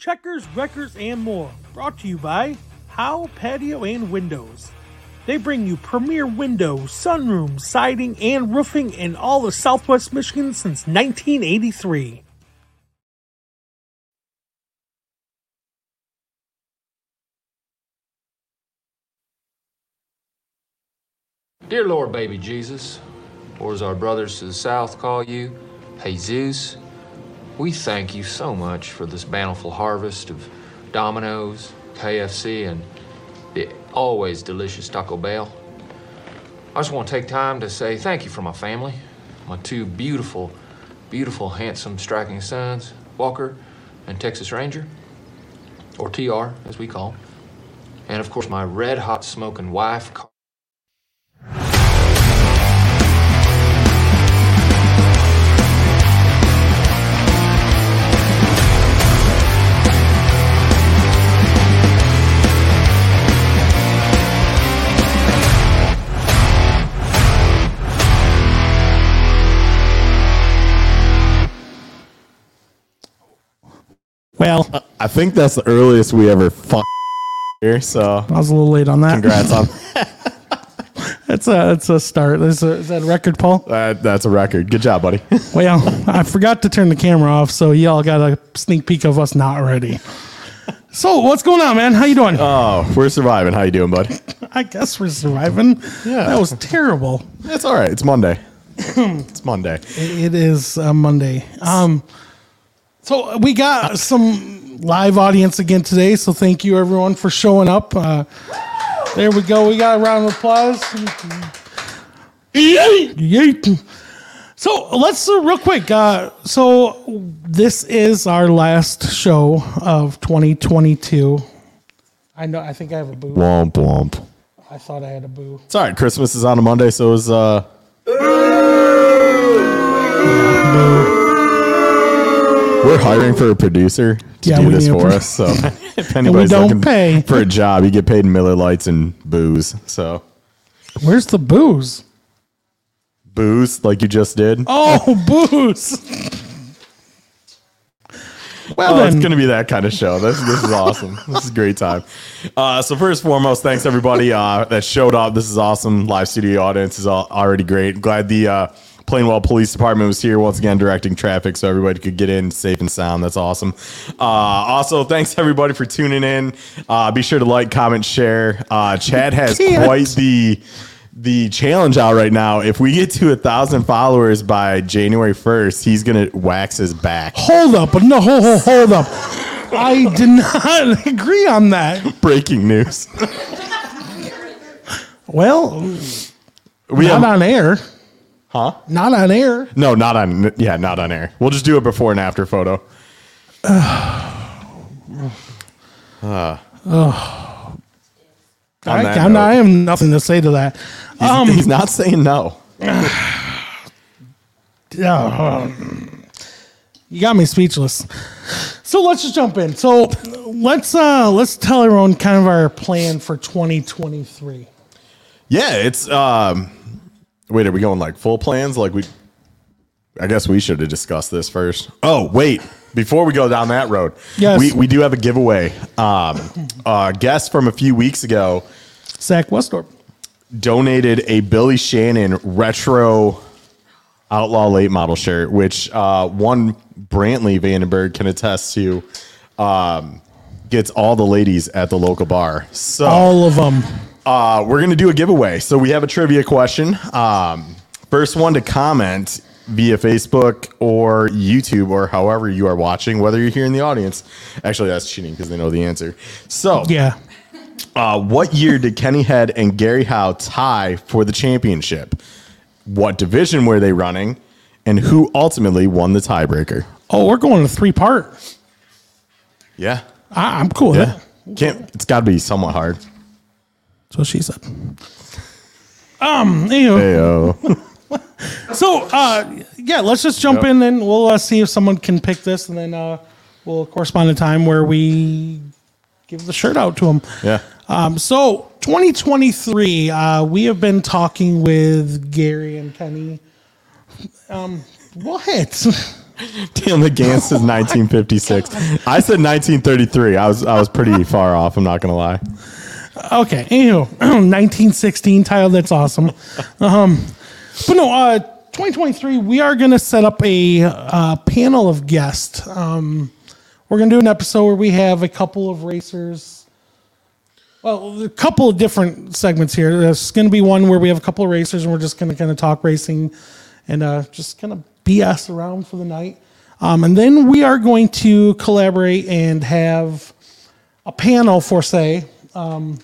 checkers, wreckers, and more. Brought to you by Howe Patio and Windows. They bring you premier windows, sunrooms, siding, and roofing in all of Southwest Michigan since 1983. Dear Lord, baby Jesus, or as our brothers to the south call you, Jesus, we thank you so much for this bountiful harvest of Domino's, KFC, and the always delicious Taco Bell. I just want to take time to say thank you for my family, my two beautiful, beautiful, handsome, striking sons, Walker and Texas Ranger, or TR as we call him, and of course my red hot smoking wife. Well, I think that's the earliest we ever fuck here. So I was a little late on that. congrats on That's a that's a start. Is, a, is that a record, Paul? that. That's a record. Good job, buddy. Well, I forgot to turn the camera off, so y'all got a sneak peek of us not ready. So, what's going on, man? How you doing? Oh, we're surviving. How you doing, buddy? I guess we're surviving. Yeah. that was terrible. It's all right. It's Monday. it's Monday. It is uh, Monday. Um, so we got some live audience again today. So thank you everyone for showing up. Uh, there we go. We got a round of applause. So let's uh, real quick. Uh, so this is our last show of 2022. I know. I think I have a boo. Womp womp. I thought I had a boo. It's all right. Christmas is on a Monday, so is uh. We're hiring for a producer to Yeah, do this for us. So if anybody's don't looking pay. for a job, you get paid in Miller Lites and booze. So Where's the booze? booze, like you just did. Oh, booze. Well, Oh, it's going to be that kind of show. This, this is awesome. this is a great time. Uh, so first and foremost, thanks everybody uh, that showed up. This is awesome. Live studio audience is all, already great. Glad the uh, Plainwell Police Department was here once again directing traffic so everybody could get in safe and sound. That's awesome. Uh, also, thanks everybody for tuning in. Uh, be sure to like, comment, share. Uh, Chad has quite the the challenge out right now. If we get to a thousand followers by January first, he's gonna wax his back. Hold up, but no, hold, hold, hold up. I did not agree on that. Breaking news. Well, We not have, on air. Huh? Not on air. No, not on. Yeah, not on air. We'll just do a before and after photo. I, that I, note. I have nothing to say to that. He's, Um, he's not saying no. Um, you got me speechless. So let's just jump in. So let's uh let's tell everyone kind of our plan for 2023. Yeah, it's. um Wait, are we going like full plans? Like we? I guess we should have discussed this first. Oh, wait. Before we go down that road, Yes. we, we do have a giveaway. Um, a guest from a few weeks ago Zach Westorp. donated a Billy Shannon retro outlaw late model shirt, which uh, one Brantley Vandenberg can attest to. Um, gets all the ladies at the local bar. So All of them. Uh, we're gonna do a giveaway. So we have a trivia question. Um, first one to comment via Facebook or YouTube or however you are watching, whether you're here in the audience. Actually, that's cheating because they know the answer. So Yeah. uh, what year did Kenny Head and Gary Howe tie for the championship? What division were they running? And who ultimately won the tiebreaker? Oh, we're going to three part. Yeah. I, I'm cool Yeah. Can't, it's got to be somewhat hard. That's what she said. Um, anyway, Heyo. so uh, yeah, let's just jump Yep. in and we'll uh, see if someone can pick this, and then uh, we'll correspond a time where we give the shirt out to them. yeah. Um, so 2023, uh, we have been talking with Gary and Kenny. Um, what? Dale McGann says 1956. I said 1933. I was I was pretty far off. I'm not gonna lie. Okay, anywho, 1916 title. That's awesome. Um, but no, uh, 2023, we are going to set up a uh, panel of guests. Um, we're going to do an episode where we have a couple of racers. Well, a couple of different segments here. There's going to be one where we have a couple of racers and we're just going to kind of talk racing and uh, just kind of BS around for the night. Um, and then we are going to collaborate and have a panel for, say, um,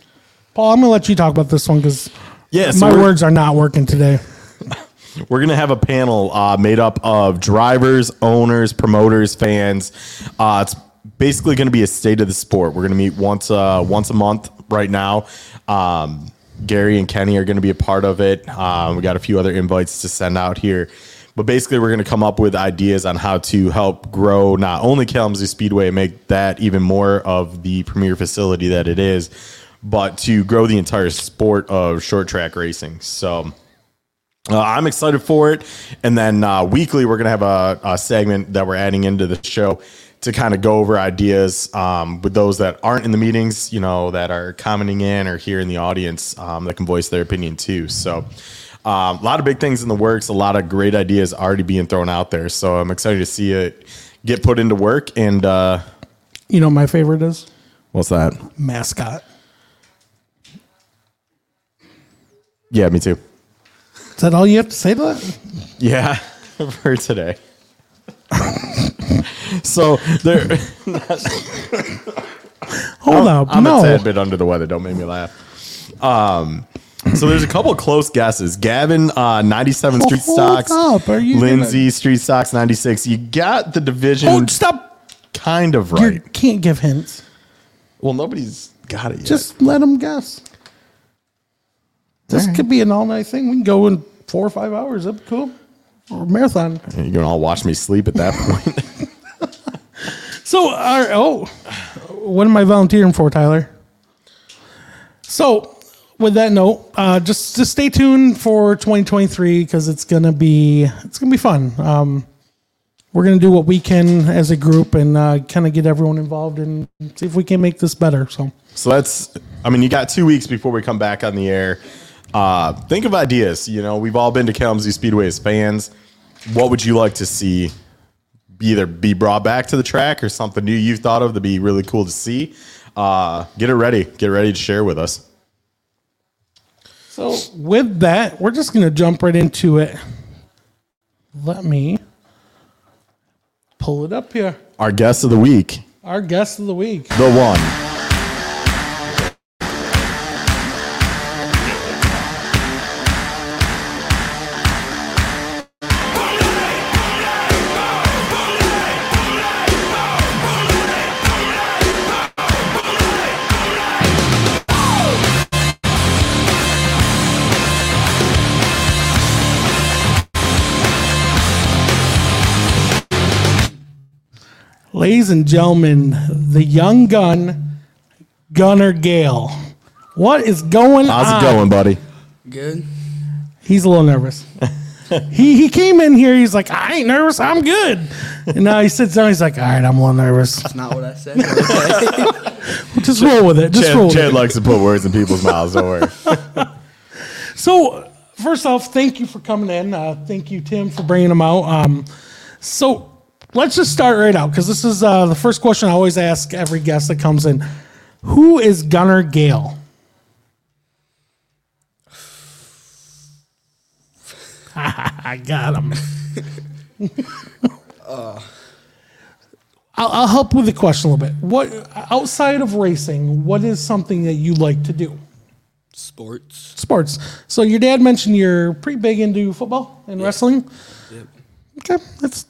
Paul, I'm going to let you talk about this one because Yeah, so my we're- words are not working today. We're gonna have a panel uh, made up of drivers, owners, promoters, fans. Uh, it's basically gonna be a state of the sport. We're gonna meet once uh, once a month right now. Um, Gary and Kenny are gonna be a part of it. Um, we got a few other invites to send out here. But basically, we're going to come up with ideas on how to help grow not only Kalamazoo Speedway and make that even more of the premier facility that it is, but to grow the entire sport of short track racing. So, uh, I'm excited for it. And then uh, weekly, we're going to have a, a segment that we're adding into the show to kind of go over ideas um, with those that aren't in the meetings, you know, that are commenting in or here in the audience um, that can voice their opinion too. So, um, a lot of big things in the works, a lot of great ideas already being thrown out there. So, I'm excited to see it get put into work. And uh, You know, my favorite is what's that? mascot. Yeah, me too. Is that all you have to say to that? Yeah, for today. so there. Hold up. I'm no. a tad bit under the weather. Don't make me laugh. Um, so there's a couple of close guesses. Gavin, uh, 97 Street Hold Stocks. up, are you Lindsay, Street Stocks, 96. You got the division Oh, stop. kind of You right. can't give hints. well, nobody's got it yet. Just let them guess. This could be an all night thing. We can go in four or five hours. That'd be cool. Or marathon. You're gonna all watch me sleep at that point. So, uh, oh, what am I volunteering for, Tyler? So, with that note, uh, just just stay tuned for 2023 because it's gonna be it's gonna be fun. Um, we're gonna do what we can as a group and uh, kind of get everyone involved and see if we can make this better. So, So that's, I mean, you got two weeks before we come back on the air. Uh, think of ideas. You know, we've all been to Kalamazoo Speedway as fans. What would you like to see be either be brought back to the track or something new you've thought of to be really cool to see? Uh, get it ready. Get ready to share with us. so with that, we're just gonna jump right into it. Let me pull it up here. Our guest of the week, Our guest of the week. the one. Ladies and gentlemen, the young gun, Gunner Gale. What is going on? How's on? it going, buddy? Good. He's a little nervous. he he came in here. He's like, I ain't nervous. I'm good. And now he sits down. He's like, All right, I'm a little nervous. That's not what I said. Okay. Just roll with it. Just roll Chad, with Chad it. likes to put words in people's mouths. Don't worry. So first off, thank you for coming in. Uh, thank you, Tim, for bringing them out. Um, so let's just start right out because this is uh, the first question I always ask every guest that comes in. Who is Gunner Gale? I got him. I'll, I'll help with the question a little bit. What outside of racing, what is something that you like to do? Sports. sports. So your dad mentioned you're pretty big into football and wrestling. Yep. Okay, that's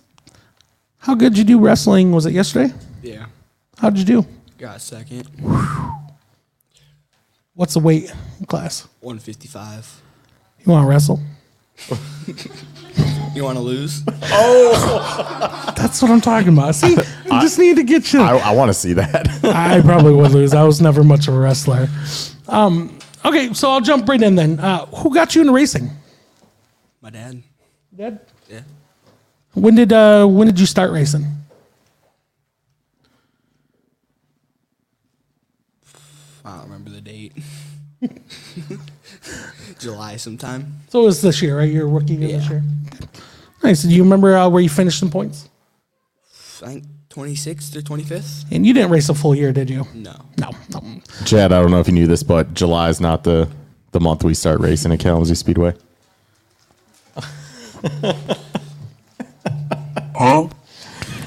how good did you do wrestling? Was it yesterday? Yeah. How'd you do? Got second. What's the weight class? 155. You want to wrestle? You want to lose? Oh, that's what I'm talking about. See, I just need to get you. I, I, I want to see that. I probably would lose. I was never much of a wrestler. Um, okay, so I'll jump right in then. Uh, who got you into racing? My dad. Dad. Yeah. When did uh when did you start racing? I don't remember the date. July sometime. So it was this year, right? Your rookie year this Yeah. year. Nice. Do you remember uh, where you finished in points? I think 26th or 25th. And you didn't race a full year, did you? No. No. no. Chad, I don't know if you knew this, but July is not the the month we start racing at Kalamazoo Speedway. All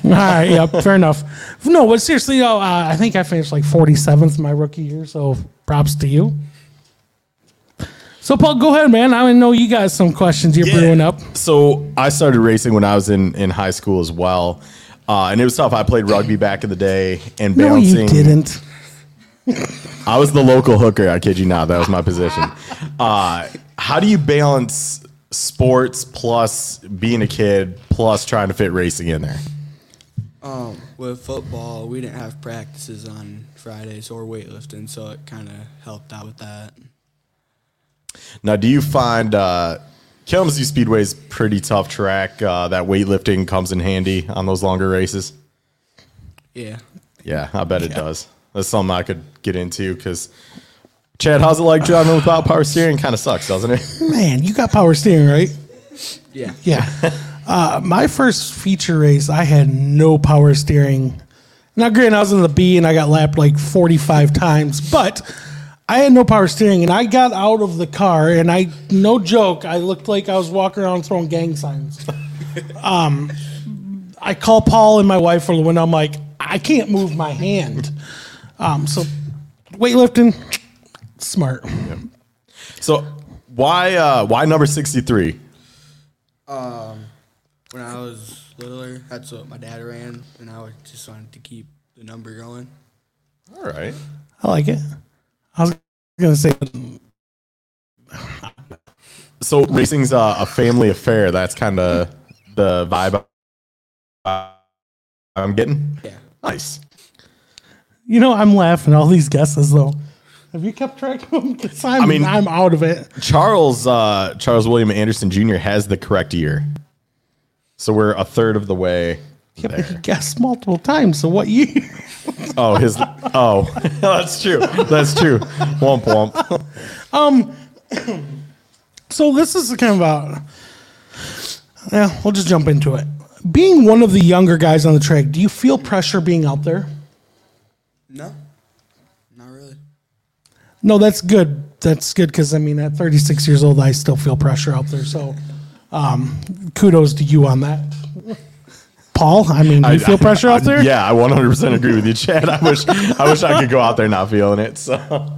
right. Yeah. Fair enough. No, but seriously, though, uh, I think I finished like 47th my rookie year. So props to you. So Paul, go ahead, man. I know you got some questions you're brewing up. So I started racing when I was in, in high school as well. Uh, and it was tough. I played rugby back in the day and No, balancing. you didn't. I was the local hooker. I kid you not. That was my position. Uh, how do you balance sports plus being a kid plus trying to fit racing in there? Um, with football, we didn't have practices on Fridays or weightlifting, so it kind of helped out with that. Now, do you find uh, Kalamazoo Speedway is pretty tough track? Uh, that weightlifting comes in handy on those longer races. Yeah. Yeah, I bet it does. That's something I could get into because Chad, how's it like driving without power steering? Kind of sucks, doesn't it? Man, you got power steering, right? Yeah. Yeah. Uh, my first feature race, I had no power steering. Now, granted, I was in the B and I got lapped like 45 times, but I had no power steering and I got out of the car and I, no joke, I looked like I was walking around throwing gang signs. um, I call Paul and my wife from the window. I'm like, I can't move my hand. Um, so weightlifting, smart. So why uh, why number sixty three? Um, When I was littler, that's what my dad ran, and I would just wanted to keep the number going. All right. I like it. I was going to say, So racing's uh, a family affair. That's kind of the vibe I'm getting. Yeah. Nice. You know, I'm laughing all these guesses though. Have you kept track of them? 'Cause I'm, I mean- I'm out of it. Charles uh, Charles William Anderson Jr. has the correct year. So we're a third of the way. Yeah, but he guessed multiple times. So what year? Oh, his. Oh, that's true. That's true. Womp womp. So this is kind of a. Yeah, we'll just jump into it. Being one of the younger guys on the track, do you feel pressure being out there? No. Not really. No, that's good. That's good because I mean, at 36 years old, I still feel pressure out there. So, um, kudos to you on that, Paul. I mean, do you feel pressure out there? Yeah, I 100% agree with you, Chad. I wish I wish I could go out there not feeling it. So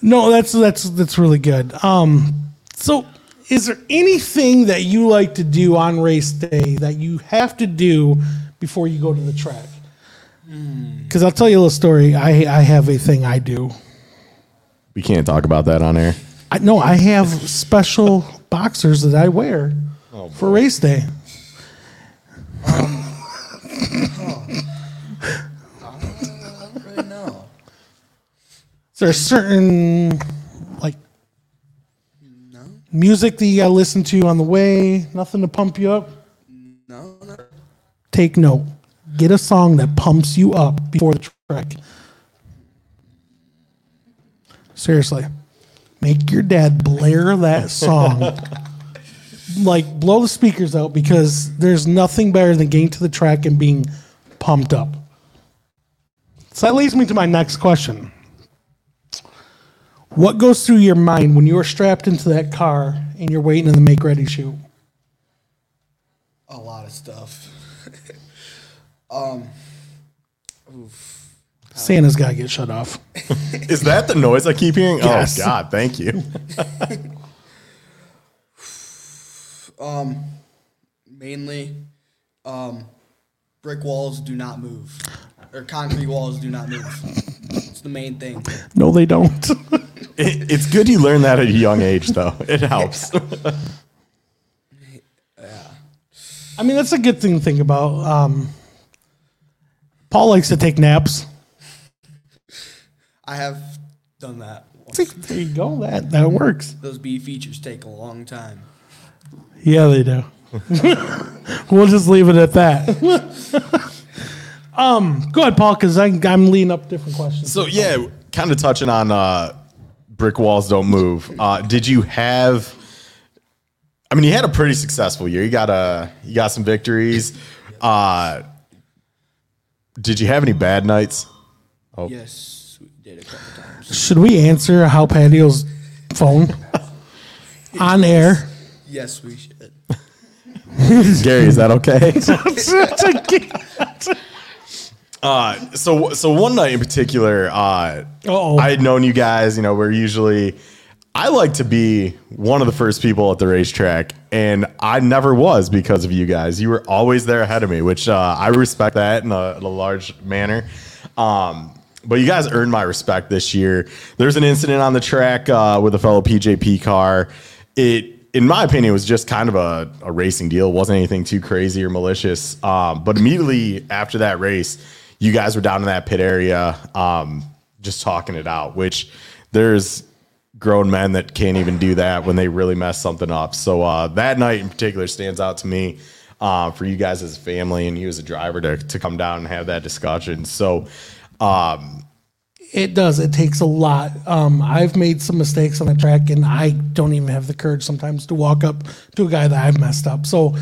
No, that's that's that's really good. Um, so is there anything that you like to do on race day that you have to do before you go to the track? Because I'll tell you a little story. I I have a thing I do. We can't talk about that on air. I no, I have special boxers that I wear oh, for race day. I don't. Is there a certain like No. music that you gotta listen to on the way? Nothing to pump you up. No. Not, Take note. Get a song that pumps you up before the track. Seriously. Make your dad blare that song. like blow the speakers out because there's nothing better than getting to the track and being pumped up. So that leads me to my next question. What goes through your mind when you're strapped into that car and you're waiting in the make ready chute? a lot of stuff. um. Santa's got to get shut off. Is that the noise I keep hearing? Yes. Oh God, thank you. um, mainly um, brick walls do not move or concrete walls do not move it's the main thing No, they don't. It, it's good you learn that at a young age, though. It helps. Yeah. I mean, that's a good thing to think about. Um, Paul likes to take naps. I have done that See, there you go. That that works. those b features take a long time Yeah, they do. we'll just leave it at that. um, go ahead, Paul, because I'm leading up different questions. So yeah, kind of touching on uh, brick walls don't move. Uh, did you have? I mean, you had a pretty successful year. You got a, you got some victories. Uh, did you have any bad nights? Oh. Yes, we did a couple times. Should we answer Howe Patio's phone on air? Yes, we should. Gary, is that okay? uh, so so one night in particular, uh, Uh-oh. I had known you guys. You know, we're usually. I like to be one of the first people at the racetrack, and I never was because of you guys. You were always there ahead of me, which uh, I respect that in a, in a large manner. Um, but you guys earned my respect this year. There's an incident on the track uh, with a fellow PJP car. It, in my opinion, was just kind of a, a racing deal. It wasn't anything too crazy or malicious. Um, but immediately after that race, you guys were down in that pit area, um, just talking it out. Which there's grown men that can't even do that when they really mess something up. So uh, that night in particular stands out to me uh, for you guys as a family and you as a driver to, to come down and have that discussion. So um, It does. It takes a lot. Um, I've made some mistakes on the track, and I don't even have the courage sometimes to walk up to a guy that I've messed up. So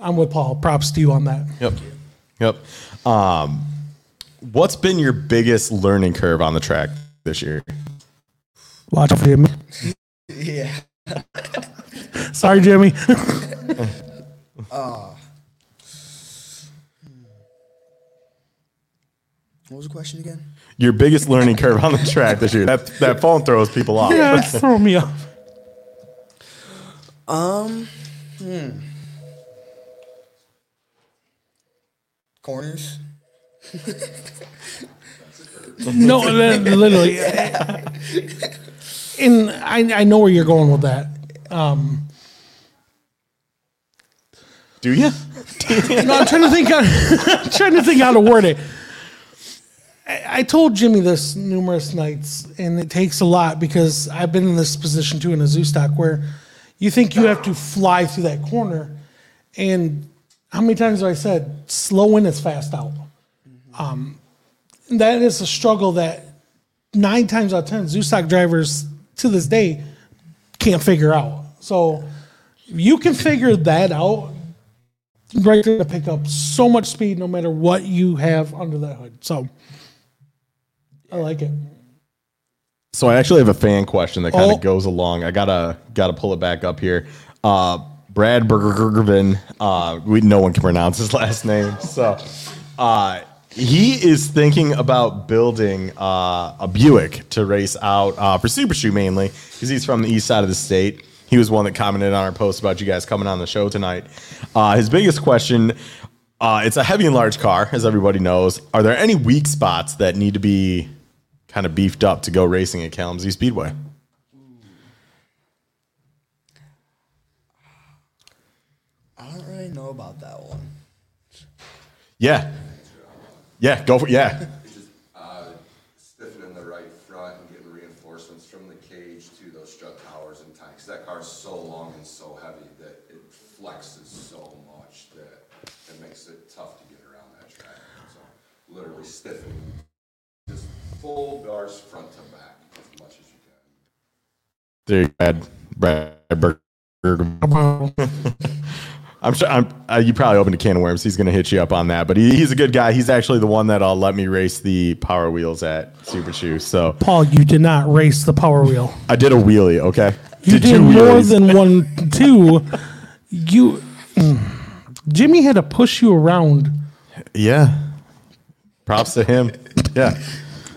I'm with Paul. Props to you on that. Yep. Yep. Um, what's been your biggest learning curve on the track this year? Watch out for Jimmy. Yeah. Sorry, Jimmy. What was the question again? Your biggest learning curve on the track this year. That that phone throws people off. yeah, it's throwing me off. Um, hmm. Corners. No, literally. And I, I know where you're going with that. Um, Do you? No, I'm trying to think. How, I'm trying to think how to word it. I, told Jimmy this numerous nights, and it takes a lot because I've been in this position too in a zoo stock where you think you have to fly through that corner, and how many times have I said slow in is fast out? Um, that is a struggle that nine times out of ten zoo stock drivers to this day can't figure out. So you can figure that out, right there to pick up so much speed no matter what you have under that hood. So I like it. So I actually have a fan question that kind of Oh. goes along. I gotta gotta pull it back up here. Uh, Brad Bergervin, uh, we no one can pronounce his last name. So uh, he is thinking about building uh, a Buick to race out uh, for Super Shoe mainly because he's from the east side of the state. He was one that commented on our post about you guys coming on the show tonight. Uh, his biggest question. Uh, it's a heavy and large car, as everybody knows. Are there any weak spots that need to be kind of beefed up to go racing at Kalamazoo Speedway. I don't really know about that one. Yeah. Yeah, go for yeah. just uh, stiffening the right front and getting reinforcements from the cage to those strut towers and tanks. That car's so long and so heavy that it flexes so much that it makes it tough to get around that track. So literally stiffening, just full bars front to back as much as you can. There you Brad Brad Berger. I'm sure I'm, uh, you probably opened a can of worms. He's going to hit you up on that, but he, he's a good guy. He's actually the one that uh, let me race the Power Wheels at Super Shoe. So Paul, you did not race the power wheel. I did a wheelie. Okay, You did, two more wheelies. than one, two. You, mm. Jimmy had to push you around yeah. Props to him. Yeah.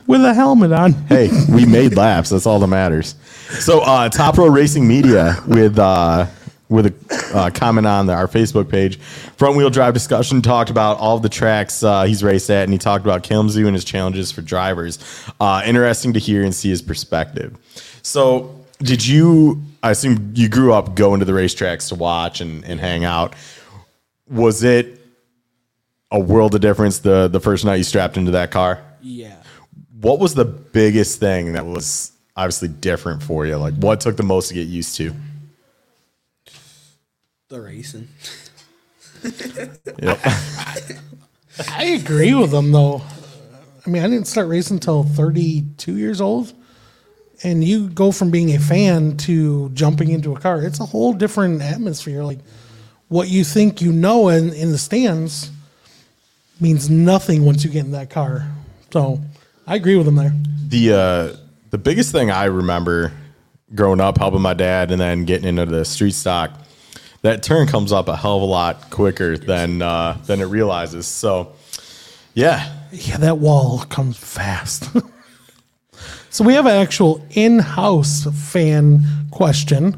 with a helmet on. hey, we made laps. That's all that matters. So, uh, Top Row Racing Media with uh, with a uh, comment on the, our Facebook page. Front wheel drive discussion talked about all the tracks uh, he's raced at, and he talked about Kalamazoo and his challenges for drivers. Uh, interesting to hear and see his perspective. So, did you? I assume you grew up going to the racetracks to watch and, and hang out. Was it a world of difference the the first night you strapped into that car? Yeah. what was the biggest thing that was obviously different for you? Like what took the most to get used to? The racing. Yep. I agree with them though. I mean, I didn't start racing until 32 years old. And you go from being a fan to jumping into a car. It's a whole different atmosphere. Like what you think you know in, in the stands means nothing once you get in that car. So I agree with them there. the uh, the biggest thing I remember growing up, helping my dad, and then getting into the street stock, that turn comes up a hell of a lot quicker than uh, than it realizes. So, yeah, Yeah, that wall comes fast. so we have an actual in-house fan question.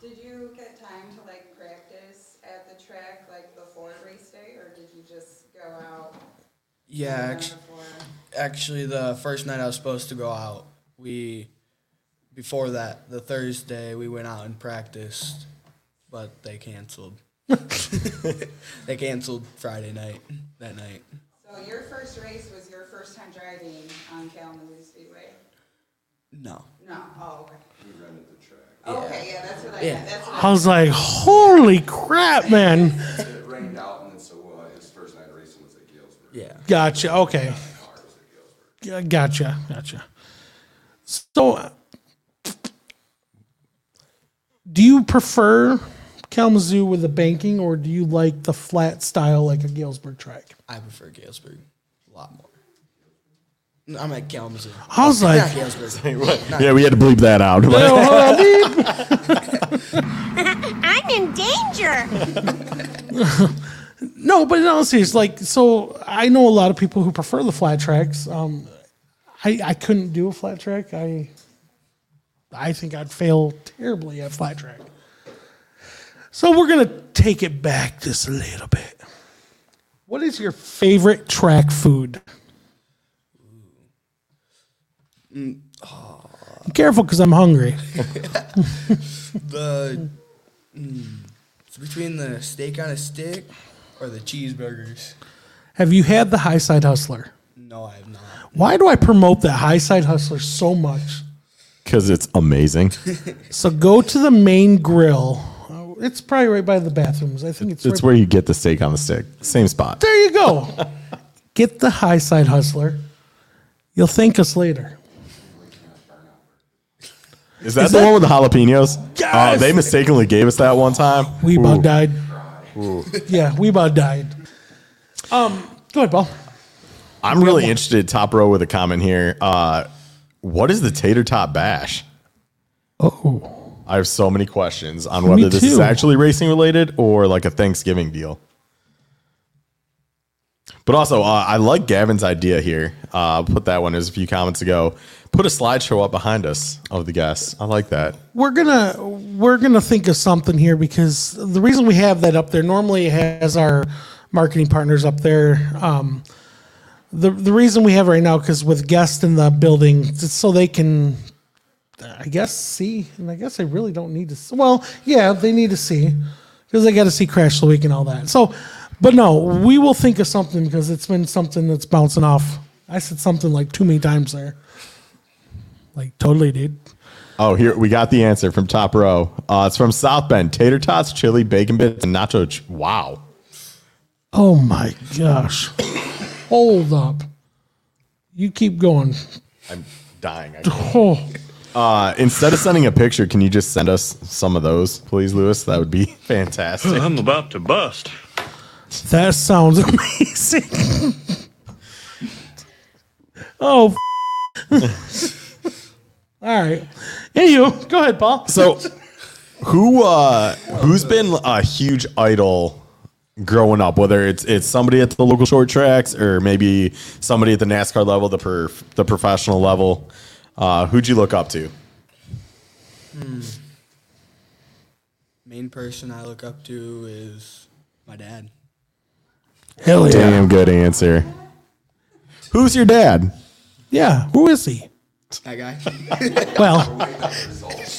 Did you get time to like practice at the track like before race day, or did you just go out? Yeah, actually, before? Actually, the first night I was supposed to go out, we before that, the Thursday we went out and practiced, but they canceled. they canceled Friday night that night. So your first race was your first time driving on Kalamazoo Speedway? No. No. Oh, okay. We rented the track. Okay, yeah, that's what I Yeah. That's what I was like, holy crap, man. It rained out, and then so uh, his first night of racing was at Galesburg. Yeah. Gotcha. Okay. Car was at Galesburg. Yeah, Gotcha. Gotcha. So, do you prefer Kalamazoo with the banking, or do you like the flat style like a Galesburg track? I prefer Galesburg a lot more. I'm at Kalamazoo. I was like, Not Galesburg. yeah, we had to bleep that out. I'm in danger. No, but no, serious. Like, so I know a lot of people who prefer the flat tracks. Um, I I couldn't do a flat track. I I think I'd fail terribly at flat track. So we're gonna take it back just a little bit. What is your favorite track food? Be careful, because I'm hungry. The mm, it's between the steak on a stick or the cheeseburgers. Have you had the High Side Hustler? No, I have not. Why do I promote that High Side Hustler so much? Because it's amazing. So go to the main grill. Uh, It's probably right by the bathrooms. I think it's, It's right. where you get the steak on the stick. Same spot. there you go. Get the high side hustler. You'll thank us later. Is that Is the that- one with the jalapenos? Yes! Uh, they mistakenly gave us that one time. We about died. Yeah, we about died. Um, go ahead, Paul. I'm really interested, top row, with a comment here. Uh, what is the tater tot bash? Oh, I have so many questions on whether this is actually racing related or like a Thanksgiving deal. But also, uh, I like Gavin's idea here. Uh, put that one as a few comments ago. Put a slideshow up behind us of the guests. I like that. we're gonna we're gonna think of something here because the reason we have that up there normally it has our marketing partners up there. Um, the the reason we have right now because with guests in the building, just so they can, I guess see, and I guess they really don't need to. s- Well, yeah, they need to see because they got to see Crash the Week and all that. So, but no, we will think of something because it's been something that's bouncing off. I said something like too many times there. Like totally, dude. Oh, here we got the answer from top row. Uh, it's from South Bend. Tater tots, chili, bacon bits, and nacho. Ch- wow. Oh my gosh. Hold up. You keep going. I'm dying. I can't. Oh, Uh, instead of sending a picture, can you just send us some of those, please, Lewis? That would be fantastic. I'm about to bust. that sounds amazing. oh, all right. Anywho, go ahead, Paul. So, who uh, who's been a huge idol growing up? Whether it's it's somebody at the local short tracks or maybe somebody at the NASCAR level, the per, the professional level. Uh, who'd you look up to? Hmm. Main person I look up to is my dad. Hell yeah. Damn good answer. Who's your dad? Yeah. Who is he? That guy. Well,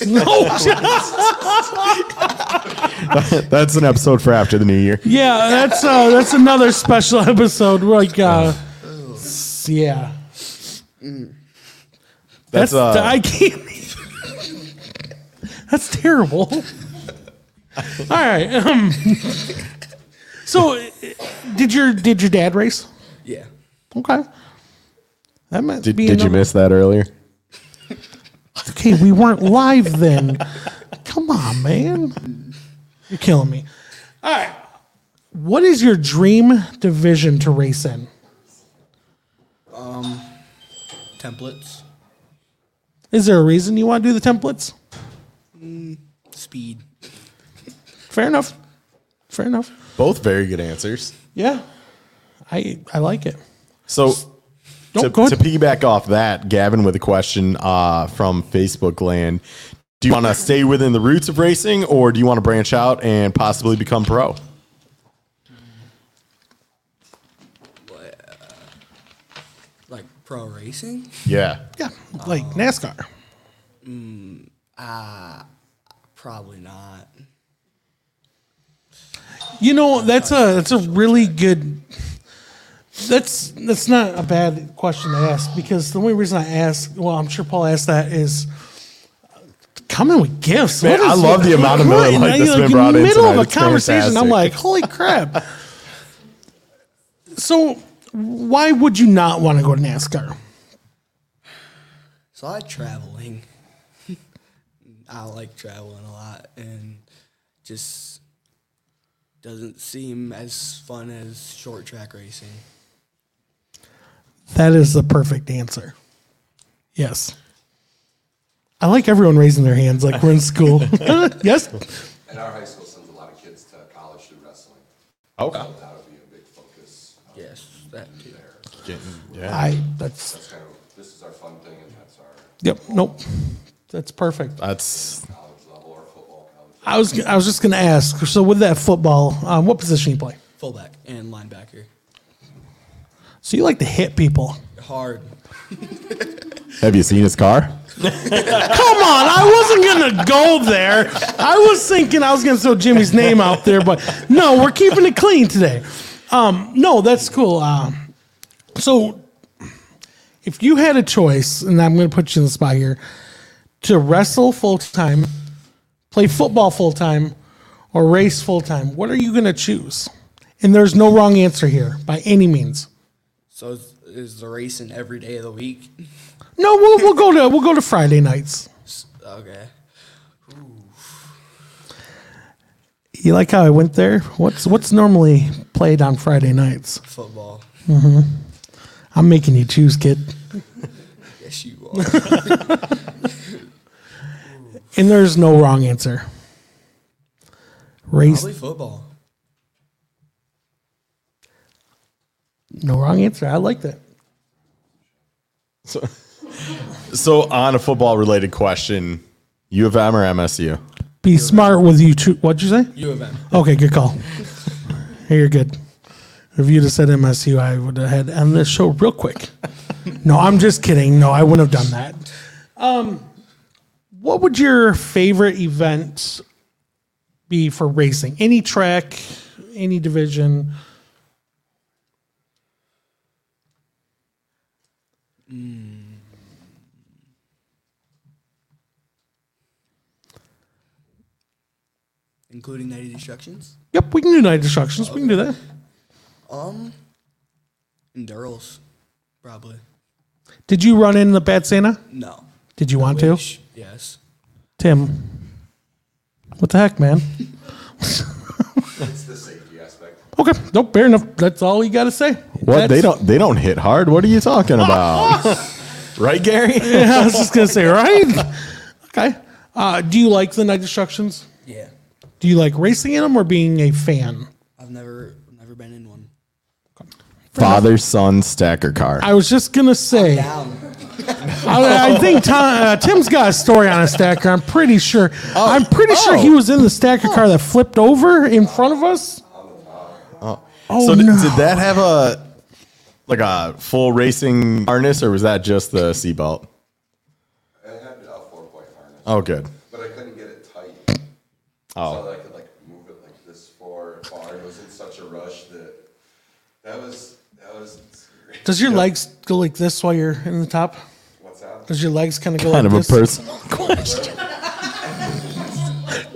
no. That's an episode for after the new year. Yeah, that's uh, that's another special episode. We're Like, uh, s- yeah. That's That's uh, I can't. That's terrible. All right. Um, so, uh, did your did your dad race? Yeah. Okay. That might Did, be did you miss that earlier? Okay, we weren't live then. Come on, man. You're killing me. All right. What is your dream division to race in? Um, templates. Is there a reason you want to do the templates? Speed. Fair enough. Fair enough. Both very good answers. Yeah. I I like it. So Don't to, go to piggyback off that, Gavin with a question uh, from Facebook land. Do you want to stay within the roots of racing or do you want to branch out and possibly become pro? Like pro racing? Yeah. Yeah. Like NASCAR. Probably not. You know, that's a that's a really good that's that's not a bad question to ask because the only reason I ask, well, I'm sure Paul asked that is coming with gifts. Man, I love it? the amount of Miller Right, Lite that's like, been in brought the middle tonight. of a conversation. I'm like, holy crap. so why would you not want to go to NASCAR? So I like traveling. I like traveling a lot and just doesn't seem as fun as short track racing. That is the perfect answer. Yes. I like everyone raising their hands like we're in school. yes. And our high school sends a lot of kids to college through wrestling. Okay. So that would be a big focus. uh, Yes, that too. There. Yeah. I that's That's kind of, this is our fun thing and that's our yep, nope. That's perfect. That's college level or football college. I was I was just gonna ask. So with that football, um, what position you play? Fullback and linebacker. So you like to hit people? Hard. Have you seen his car? Come on, I wasn't gonna go there. I was thinking I was gonna throw Jimmy's name out there, but no, we're keeping it clean today. Um, no, that's cool. Um, so if you had a choice, and I'm gonna put you in the spot here, to wrestle full time, play football full time, or race full time, what are you gonna choose? And there's no wrong answer here by any means. So is, is the racing every day of the week? No, we'll, we'll go to we'll go to Friday nights. Okay. You like how I went there? What's what's normally played on Friday nights? Football. Mm-hmm. I'm making you choose, kid. Yes, you are. And there's no wrong answer. Race, Probably football. No wrong answer. I like that. So so on a football related question, U of M or MSU? Be smart with you. Cho- What'd you say? U of M. Okay, good call. Hey, you're good. If you'd have said MSU, I would have had on this show real quick. No, I'm just kidding. No, I wouldn't have done that. Um, what would your favorite event be for racing? Any track, any division? Including 90 Destructions. Yep, we can do night destructions. We can do that. Um, Enduros. Probably. Did you run in the Bad Santa? No. Did you want to? Wish. Yes. Tim. What the heck, man? It's the safety aspect. Okay, nope, fair enough. That's all you got to say. What they That's- don't they don't hit hard. What are you talking about? right, Gary? Yeah, I was just gonna say, right? Okay. Uh, do you like the night destructions? Yeah. Do you like racing in them or being a fan? I've never never been in one. Father son stacker car. I was just gonna say. Down. I, I think Tom, uh, Tim's got a story on a stacker. I'm pretty sure. I'm pretty sure he oh. was in the stacker car that flipped over in front of us. Oh so did, no! did that have a like a full racing harness or was that just the seatbelt? I had a four point harness. Oh, good. Oh. So that I could like move it like this far, far. It was in such a rush that that was that was scary. Does your legs go like this while you're in the top? What's that? Does your legs kind of go Kind like of a this? personal question.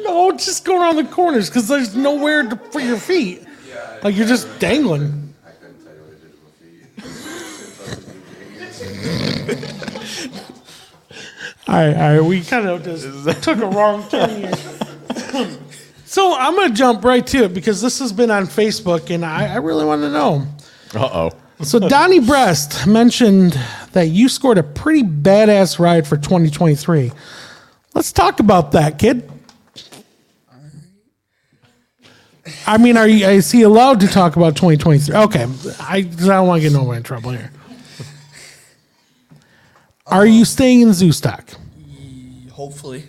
No, No, just go around the corners because there's nowhere to put your feet. Yeah, Like you're just dangling. I couldn't tell you what I did with my feet. All right, all right. We kind of just took a wrong turn here. so I'm going to jump right to it because this has been on Facebook and I, I really want to know. Uh oh. So Donnie Breast mentioned that you scored a pretty badass ride for 2023. Let's talk about that, kid. I mean, are you, is he allowed to talk about 2023? Okay, I, I don't want to get no in trouble here. Are you staying in zoo stock? Hopefully.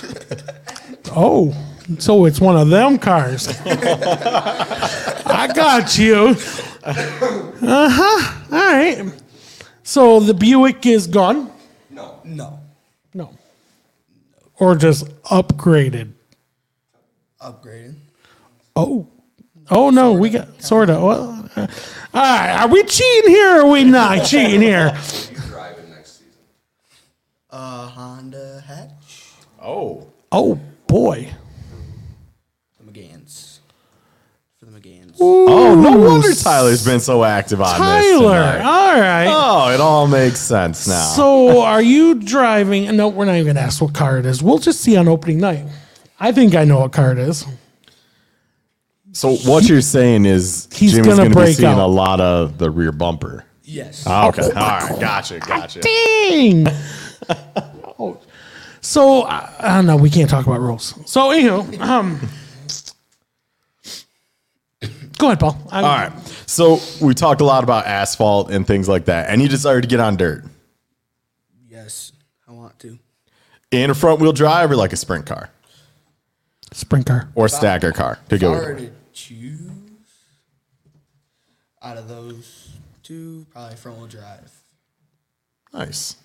Oh, so it's one of them cars. I got you. Uh huh. All right. So the Buick is gone. No, No. No. Or just upgraded. Upgrading. Oh. Oh no, we got sort of. Well, uh, all right, are we cheating here or are we not cheating here? what are you driving next season? Uh, Honda Hatch. Oh. Oh boy. The McGanns. For the McGanns. Oh, no Ooh, wonder Tyler's been so active on this. Tyler. tonight. All right. Oh, it all makes sense now. So are you driving? No, we're not even gonna ask what car it is. We'll just see on opening night. I think I know what car it is. So what you're saying is He's Jimmy's gonna going to be break seeing out. a lot of the rear bumper. Yes. Ah, okay. All right. Gotcha. Gotcha. Dang. Oh. So I, I don't know. We can't talk about rules. So anywho, um, go ahead, Paul. I'm, All right. So we talked a lot about asphalt and things like that, and you decided to get on dirt Yes. I want to. in a front wheel drive or like a sprint car sprint car. or stacker car to If I go. were with. to choose out of those two, probably front wheel drive. Nice.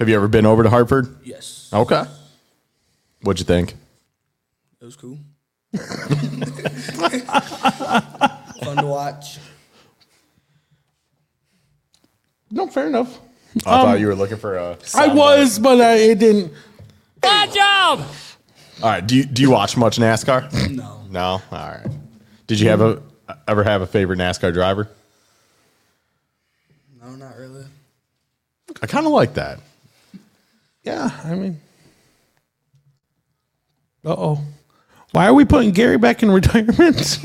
Have you ever been over to Hartford? Yes. Okay. What'd you think? It was cool. Fun to watch. No, fair enough. I thought you were looking for a. Um, I was, but I, it didn't. Bad job. All right. Do you do you watch much NASCAR? No. No. All right. Did you have a ever have a favorite NASCAR driver? No, not really. I kind of like that. Yeah, I mean. Uh oh. Why are we putting Gary back in retirement?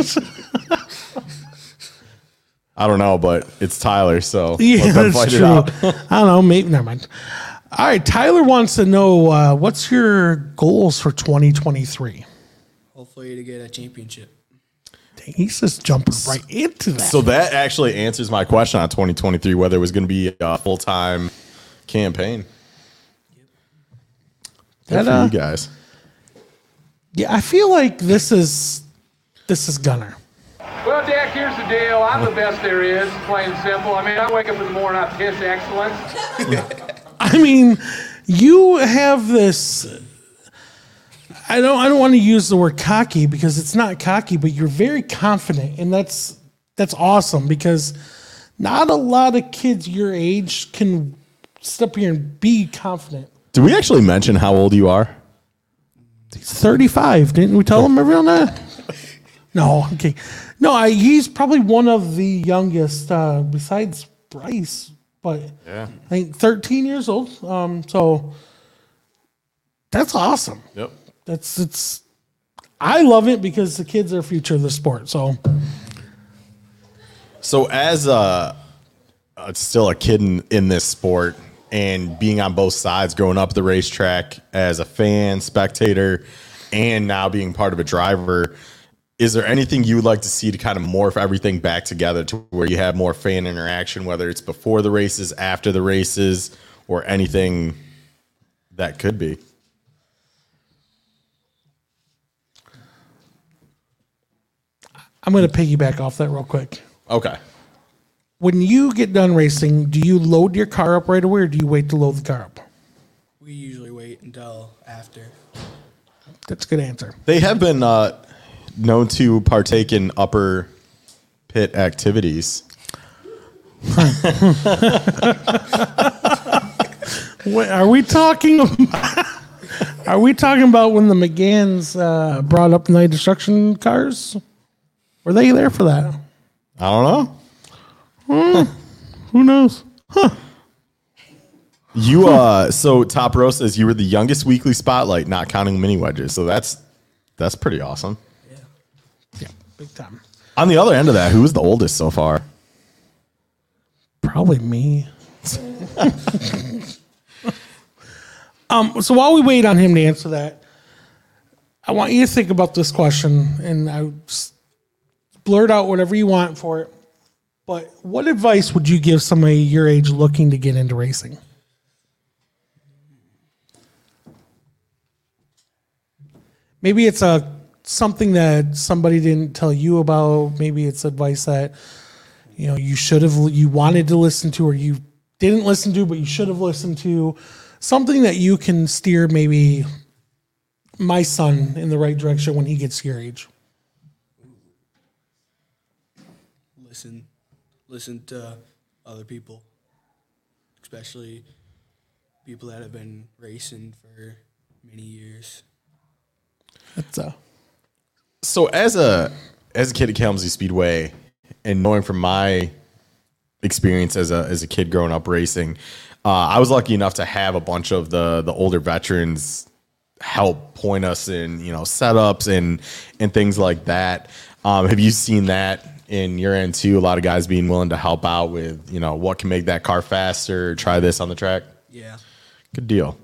I don't know, but it's Tyler, so yeah, let them that's fight it true. out. I don't know. Maybe never mind. All right, Tyler wants to know uh, what's your goals for 2023. Hopefully to get a championship. Dang, he's just jumping right into that. So that actually answers my question on 2023 whether it was going to be a full time campaign. Good That, for uh, you guys. yeah, I feel like this is this is Gunner. Well, Dak, here's the deal. I'm the best there is, plain and simple. I mean, I wake up in the morning, I piss excellence. I mean, you have this. I don't. I don't want to use the word cocky because it's not cocky, but you're very confident, and that's that's awesome because not a lot of kids your age can step here and be confident. Did we actually mention how old you are? He's 35. Didn't we tell him everyone that? No. Okay. No, I, he's probably one of the youngest uh, besides Bryce, but Yeah. I think 13 years old. Um, so that's awesome. Yep. That's it's. I love it because the kids are future of the sport. So So as a, uh, still a kid in, in this sport and being on both sides, growing up the racetrack as a fan, spectator, and now being part of a driver, is there anything you would like to see to kind of morph everything back together to where you have more fan interaction, whether it's before the races, after the races, or anything that could be? I'm going to piggyback off that real quick. Okay. When you get done racing, do you load your car up right away, or do you wait to load the car up? We usually wait until after. That's a good answer. They have been uh, known to partake in upper pit activities. Wait, are we talking? About, Are we talking about when the McGanns uh, brought up night destruction cars? Were they there for that? I don't know. Who knows? Huh. You uh so Top Row says you were the youngest weekly spotlight, not counting mini wedges. So that's that's pretty awesome. Yeah, Yeah. big time. On the other end of that, who was the oldest so far? Probably me. um, so while we wait on him to answer that, I want you to think about this question, and I blurt out whatever you want for it. But what advice would you give somebody your age looking to get into racing? Maybe it's a something that somebody didn't tell you about. Maybe it's advice that you know you should have you wanted to listen to or you didn't listen to but you should have listened to something that you can steer maybe my son in the right direction when he gets your age Listen, listen to other people, especially people that have been racing for many years. that's uh So as a as a kid at Kalamazoo Speedway, and knowing from my experience as a as a kid growing up racing, uh, I was lucky enough to have a bunch of the the older veterans help point us in you know setups and and things like that. Um, have you seen that in your end too? A lot of guys being willing to help out with you know what can make that car faster. Try this on the track. Yeah. Good deal.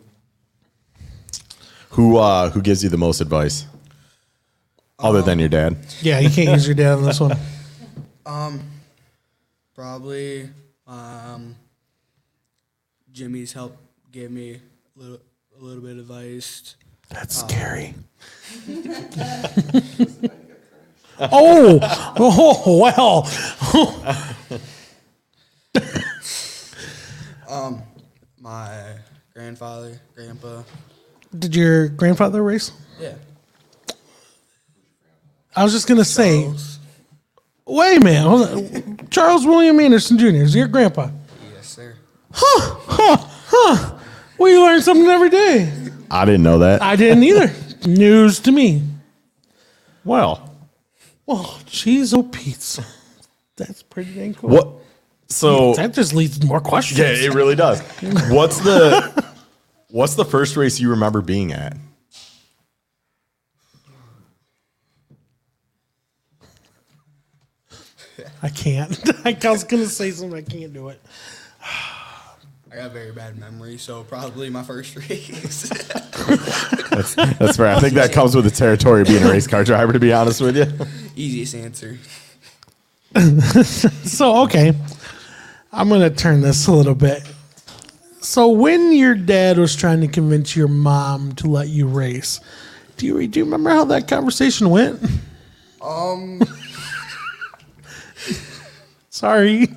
Who uh, who gives you the most advice? Other than your dad. yeah you can't use your dad on this one Um, Probably um, Jimmy's helped give me a little, a little bit of advice. that's scary oh oh well um, My grandfather, grandpa. did your grandfather race Yeah. i was just gonna say Charles. wait a minute hold on. charles william anderson jr is your grandpa Yes, sir. Huh, huh, huh. We learn something every day I didn't know that. I didn't either. News to me. well, Oh, cheese or pizza. That's pretty dang cool. what? So That just leads to more questions. yeah, it really does. What's the what's the first race you remember being at? I can't. I was gonna say something. I can't do it. I got very bad memory, so probably my first race. That's that's fair. I think that comes with the territory of being a race car driver. To be honest with you, Easiest answer. So okay, I'm gonna turn this a little bit. So when your dad was trying to convince your mom to let you race, do you do you remember how that conversation went? Um, Sorry.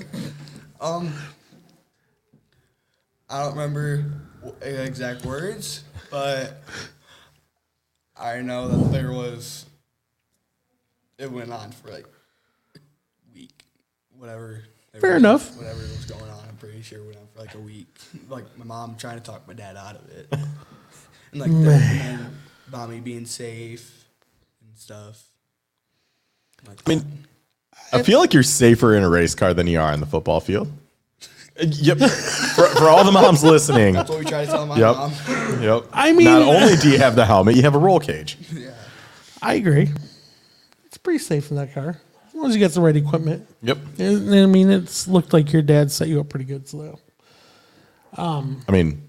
um. I don't remember exact words, but I know that there was. It went on for like a week, whatever. Fair was- enough. Whatever was going on, I'm pretty sure it went on for like a week. Like my mom trying to talk my dad out of it, and like the, and then about me being safe and stuff. Like I mean, I feel like you're safer in a race car than you are in the football field. Uh, yep. for, for all the moms listening. that's what we try to tell my Yep. mom. Yep. I mean- not only do you have the helmet, you have a roll cage. Yeah. I agree. It's pretty safe in that car as long as you got the right equipment. Yep. And, I mean, it's looked like your dad set you up pretty good. So um, I mean,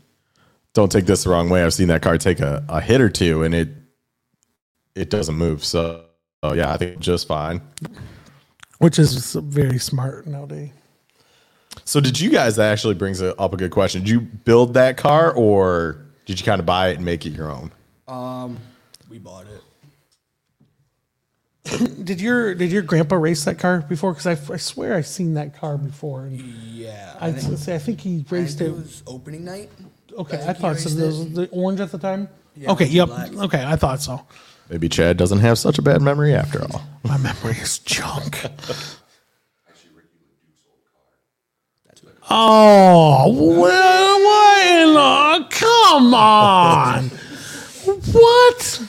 don't take this the wrong way. I've seen that car take a, a hit or two, and it it doesn't move. So, so yeah, I think just fine. which is very smart nowadays. So, did you guys? That actually brings up a good question. Did you build that car, or did you kind of buy it and make it your own? Um, we bought it. Did your did your grandpa race that car before? Because I, I swear I've seen that car before. And Yeah, I I think, say I think he I raced think it. it was opening night. Okay, I I, thought so. was the orange at the time. Yeah, okay, yep. black. Okay, I thought so. Maybe Chad doesn't have such a bad memory after all. My memory is junk. Oh, well, why in the- come on. what?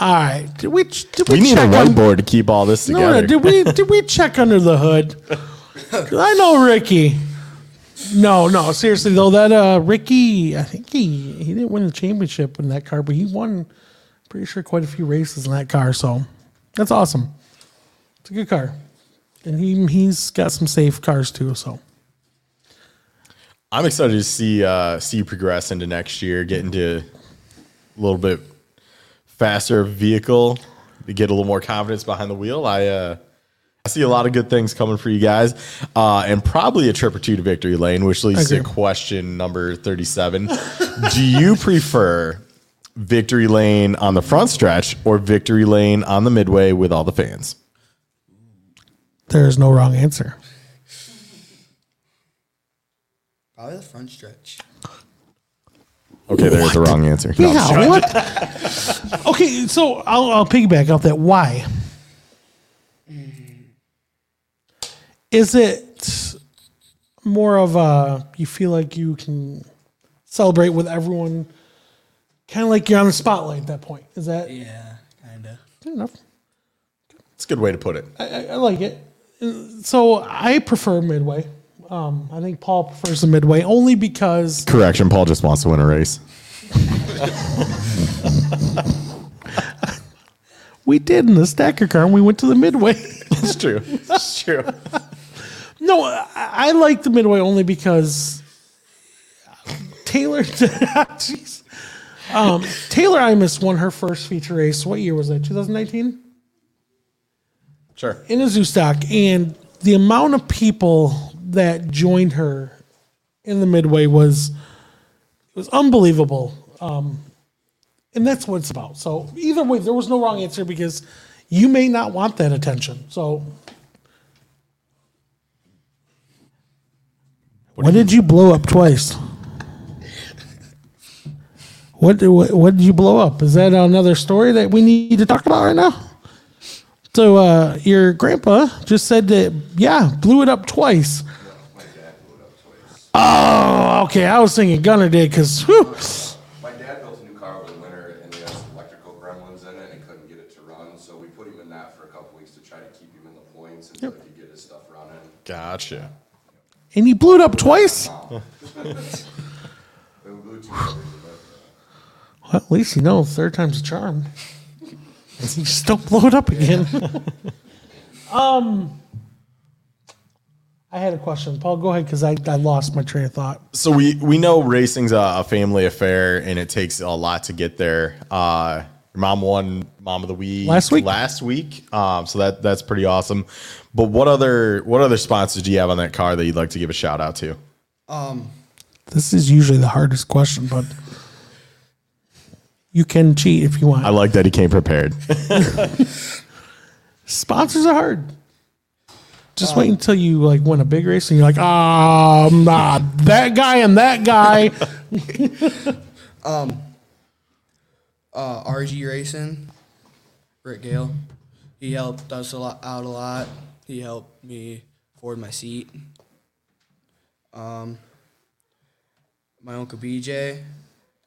All right. Did we, did we, We need a check on- whiteboard to keep all this No, together. no, did we did we check under the hood? I know Ricky. No, no, seriously though, that uh Ricky, I think he he didn't win the championship in that car, but he won pretty sure quite a few races in that car, so that's awesome. It's a good car. And he he's got some safe cars too, so I'm excited to see uh, see you progress into next year, get into a little bit faster vehicle, get a little more confidence behind the wheel. I uh, I see a lot of good things coming for you guys, uh, and probably a trip or two to victory lane, which leads to question number 37. Do you prefer victory lane on the front stretch or victory lane on the midway with all the fans? there is no wrong answer. Probably the front stretch. Okay, there's the wrong answer. No, I'm just Yeah, joking. what? okay, so I'll, I'll piggyback off that. Why? Is it more of a you feel like you can celebrate with everyone, kind of like you're on the spotlight at that point? Is that Yeah, kind of. good enough? It's a good way to put it. I, I, I like it. So I prefer midway. Um, I think Paul prefers the midway only because Correction, Paul just wants to win a race. we did in the stacker car and we went to the midway. It's true. That's true. No, I, I like the midway only because Taylor. Jeez. Um, Taylor Imus won her first feature race. What year was that? 2019 Sure. in a zoo stock, and the amount of people that joined her in the midway was it was unbelievable. Um, and that's what it's about. So either way, there was no wrong answer because you may not want that attention. So. What did you blow up twice? What, what what did you blow up? Is that another story that we need to talk about right now? So uh, your grandpa just said that yeah, blew it up twice. Oh, okay. I was thinking Gunner did because My dad built a new car over the winter and it has electrical gremlins in it and he couldn't get it to run, so we put him in that for a couple weeks to try to keep him in the points until he could get his stuff running. Gotcha. and you blew it up twice. But we blew two others, but, Well, at least you know third time's a charm. You just don't blow it up again. um, I had a question, Paul. Go ahead because I, I lost my train of thought. So we we know racing's a, a family affair and it takes a lot to get there. Uh, your mom won mom of the week Last week? Last week, um, so that that's pretty awesome. But what other what other sponsors do you have on that car that you'd like to give a shout out to? Um, This is usually the hardest question, but you can cheat if you want. I like that he came prepared. Sponsors are hard. Just wait until you like win a big race and you're like, ah, nah, that guy and that guy. uh, RG Racing, Rick Gale. He helped us a lot out a lot. He helped me afford my seat. Um, my uncle BJ,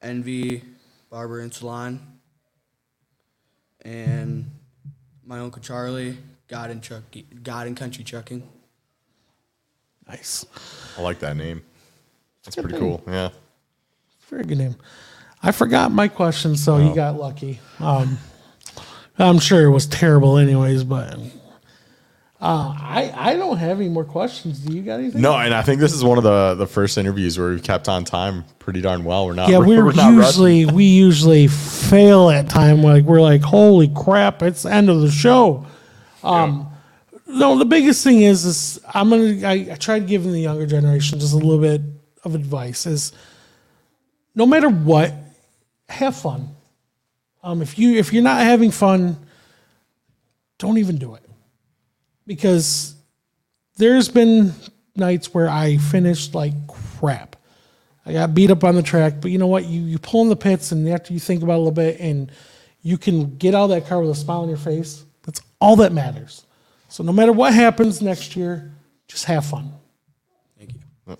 Envy Barber and Salon, and my uncle Charlie, God and Truck, God and Country Trucking. nice. I like that name. That's pretty cool. Yeah. Very good name. I forgot my question, so you got lucky. Um, I'm sure it was terrible, anyways, but uh, I I don't have any more questions. Do you got anything? No, and I think this is one of the the first interviews where we've kept on time pretty darn well. We're not. Yeah, we're, not rushing. usually we usually fail at time. Like we're like, holy crap, it's the end of the show. Um, no, the biggest thing is is I'm gonna I, I tried giving the younger generation just a little bit of advice is no matter what, have fun. Um, if you if you're not having fun, don't even do it because there's been nights where I finished like crap. I got beat up on the track, but you know what? You you pull in the pits, and after you think about it a little bit, and you can get out of that car with a smile on your face. All that matters. So no matter what happens next year, just have fun. Thank you.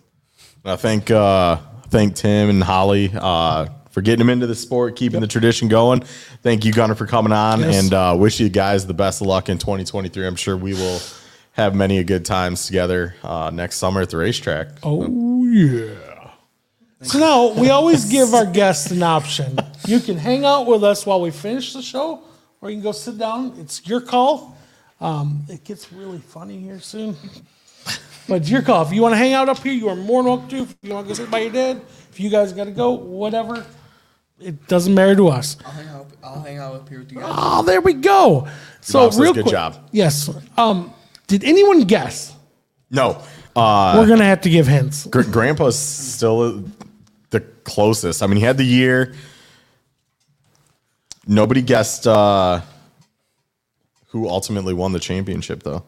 I thank uh, thank Tim and Holly uh, for getting him into the sport, keeping the tradition going. Thank you, Gunner, for coming on, Yes. and uh, wish you guys the best of luck in 2023. I'm sure we will have many a good times together uh, next summer at the racetrack. Oh yeah. So now we always give our guests an option. You can hang out with us while we finish the show, or you can go sit down. It's your call. Um, it gets really funny here soon, but it's your call. If you want to hang out up here, you are more than welcome to. If you want to go sit by your dad, if you guys got to go, whatever, it doesn't matter to us. I'll hang out. I'll hang out up here with you guys. Oh, there we go. So Mom says real good quick, job. yes. Um, did anyone guess? No, uh, We're gonna have to give hints. Gr- Grandpa's still the closest. I mean, he had the year. Nobody guessed uh, who ultimately won the championship, though.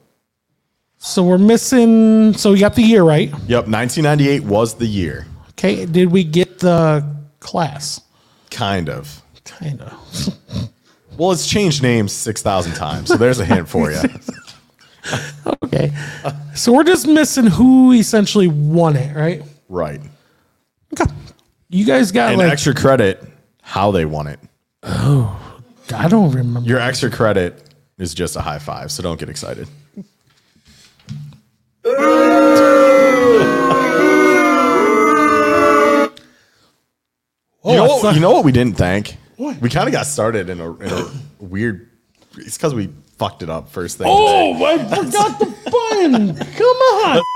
So we're missing. So we got the year right. Yep, 1998 was the year. Okay. Did we get the class? Kind of. Kind of. Well, it's changed names 6,000 times, so there's a hint for you. Okay. So we're just missing who essentially won it, right? right. Okay. You guys got And like extra credit, how they won it. I don't remember. Your extra credit is just a high five, so don't get excited. Oh, you, know what, you know what we didn't thank? What? We kind of got started in a, in a weird. It's because we fucked it up first thing. Oh, I forgot the button. Come on.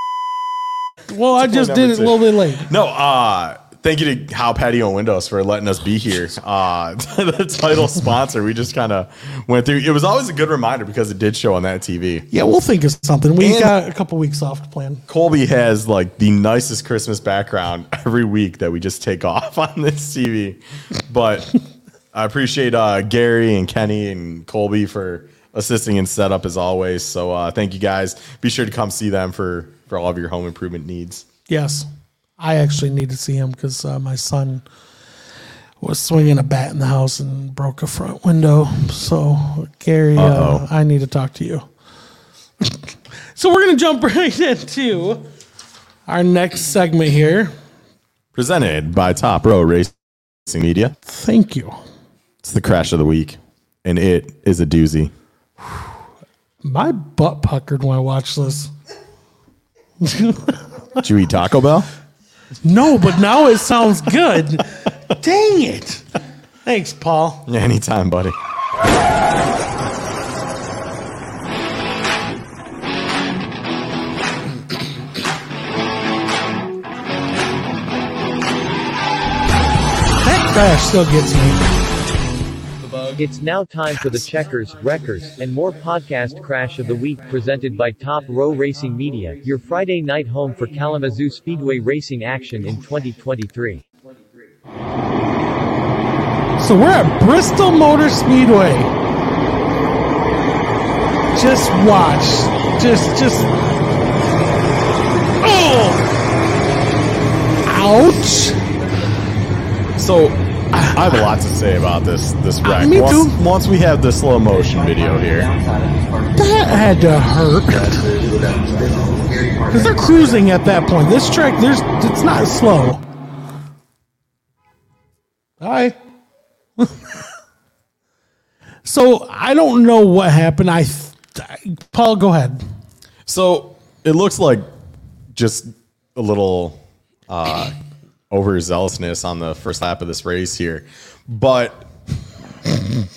Well, I just did it a little bit late. No, uh, thank you to Howe Patio Windows for letting us be here. Uh, the title sponsor, we just kind of went through. It was always a good reminder because it did show on that TV. Yeah, we'll think of something. We And- got a couple weeks off to plan. Colby has like the nicest Christmas background every week that we just take off on this TV. But I appreciate uh, Gary and Kenny and Colby for assisting in setup as always. So uh, thank you guys. Be sure to come see them for for all of your home improvement needs. Yes, I actually need to see him because uh, my son was swinging a bat in the house and broke a front window. So, Gary, uh, I need to talk to you. so we're gonna jump right into our next segment here. Presented by Top Row Racing Media. Thank you. It's the crash of the week, and it is a doozy. My butt puckered when I watched this. Did you eat Taco Bell? No, but now it sounds good. Dang it! Thanks, Paul. Anytime, buddy. That crash still gets me. It's now time for the Checkers, Wreckers, and more podcast crash of the week presented by Top Row Racing Media, your Friday night home for Kalamazoo Speedway racing action in 2023. So we're at Bristol Motor Speedway. Just watch. Just, just. Oh! Ouch! So I have a lot to say about this this wreck. me once, too. once we have the slow motion video here. That had to hurt. Because they're cruising at that point. This track, there's, it's not slow. Hi. so I don't know what happened. I, th- Paul, go ahead. So it looks like just a little uh, overzealousness on the first lap of this race here. But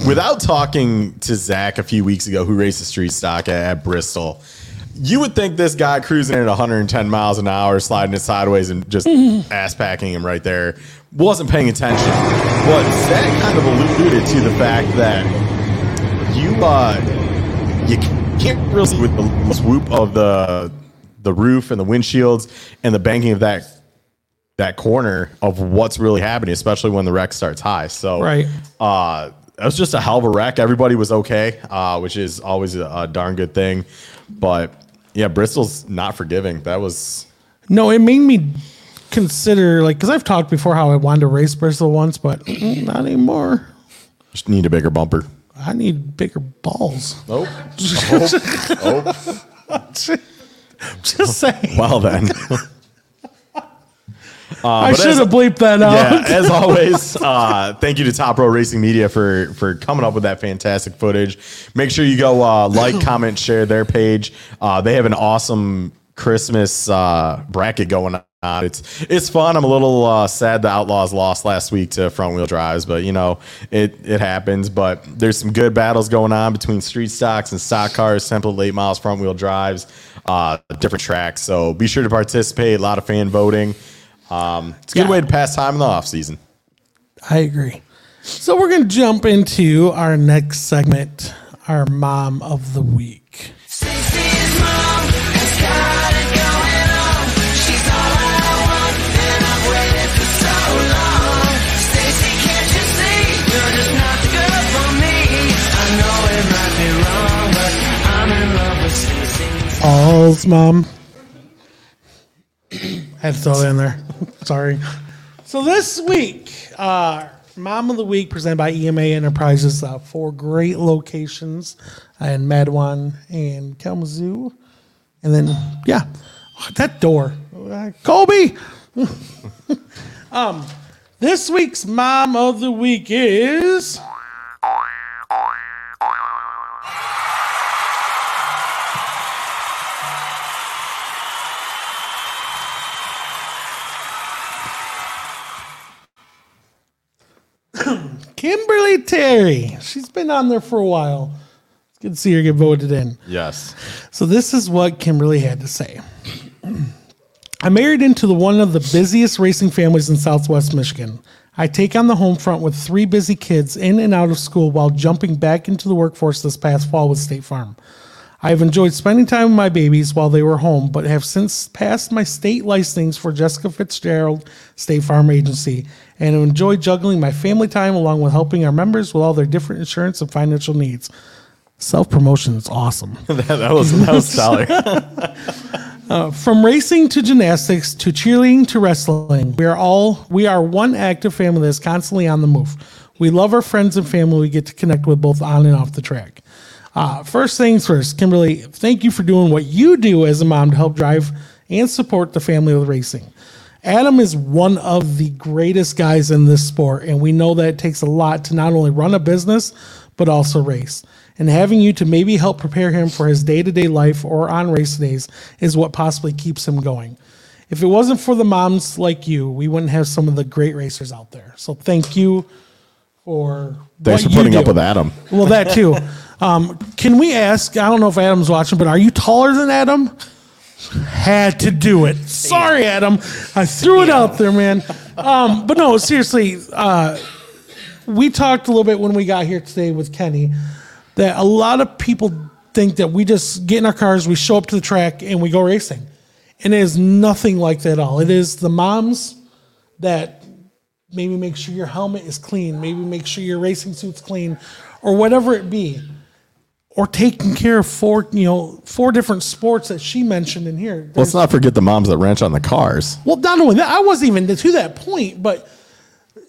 without talking to Zach a few weeks ago, who raced the street stock at, at Bristol, you would think this guy cruising at 110 miles an hour, sliding it sideways and just ass packing him right there, wasn't paying attention. But Zach kind of alluded to the fact that you uh, you can't really see with the swoop of the the roof and the windshields and the banking of that that corner of what's really happening, especially when the wreck starts high. So Right. uh, it was just a hell of a wreck. Everybody was okay, uh, which is always a, a darn good thing. But yeah, Bristol's not forgiving. That was No, it made me consider, like, because I've talked before how I wanted to race Bristol once, but not anymore. just need a bigger bumper. I need bigger balls. Oh, oh, Just saying. well then. I should have bleeped that out. Yeah, as always, uh, thank you to Top Row Racing Media for for coming up with that fantastic footage. Make sure you go uh, like, comment, share their page. Uh, they have an awesome Christmas uh, bracket going on. It's it's fun. I'm a little uh, sad the Outlaws lost last week to front wheel drives, but you know it it happens. But there's some good battles going on between street stocks and stock cars, simple late miles, front wheel drives, uh, different tracks. So be sure to participate. A lot of fan voting. Um, it's a good Yeah. way to pass time in the off season. I agree. So we're going to jump into our next segment, our mom of the week. All's mom. Had to throw it in there. Sorry. So this week, uh, Mom of the Week presented by EMA Enterprises, uh, four great locations in Mattawan and Kalamazoo. And then, yeah, that door. Uh, Colby! um, this week's Mom of the Week is. Kimberly Terry. She's been on there for a while. It's good to see her get voted in. Yes. So this is what Kimberly had to say. I married into the one of the busiest racing families in Southwest Michigan. I take on the home front with three busy kids in and out of school while jumping back into the workforce this past fall with State Farm. I have enjoyed spending time with my babies while they were home, but have since passed my state licensings for Jessica Fitzgerald State Farm Agency and enjoy juggling my family time along with helping our members with all their different insurance and financial needs. Self promotion is awesome. that, that was that was stellar. Uh, from racing to gymnastics to cheerleading to wrestling, we are all we are one active family that's constantly on the move. We love our friends and family we get to connect with both on and off the track. Uh, first things first, Kimberly, thank you for doing what you do as a mom to help drive and support the family with racing. Adam is one of the greatest guys in this sport, and we know that it takes a lot to not only run a business, but also race. And having you to maybe help prepare him for his day to day life or on race days is what possibly keeps him going. If it wasn't for the moms like you, we wouldn't have some of the great racers out there. So thank you for Thanks for putting up with Adam. Well, that too. Um, can we ask? I don't know if Adam's watching, but are you taller than Adam? Had to do it. Sorry, Adam. I threw it out there, man. Um, but no, seriously. Uh, we talked a little bit when we got here today with Kenny that a lot of people think that we just get in our cars, we show up to the track, and we go racing. And it is nothing like that at all. It is the moms that maybe make sure your helmet is clean, maybe make sure your racing suit's clean, or whatever it be. Or taking care of four, you know, four different sports that she mentioned in here. Let's not forget the moms that ranch on the cars. Well, not only that, I wasn't even to that point, but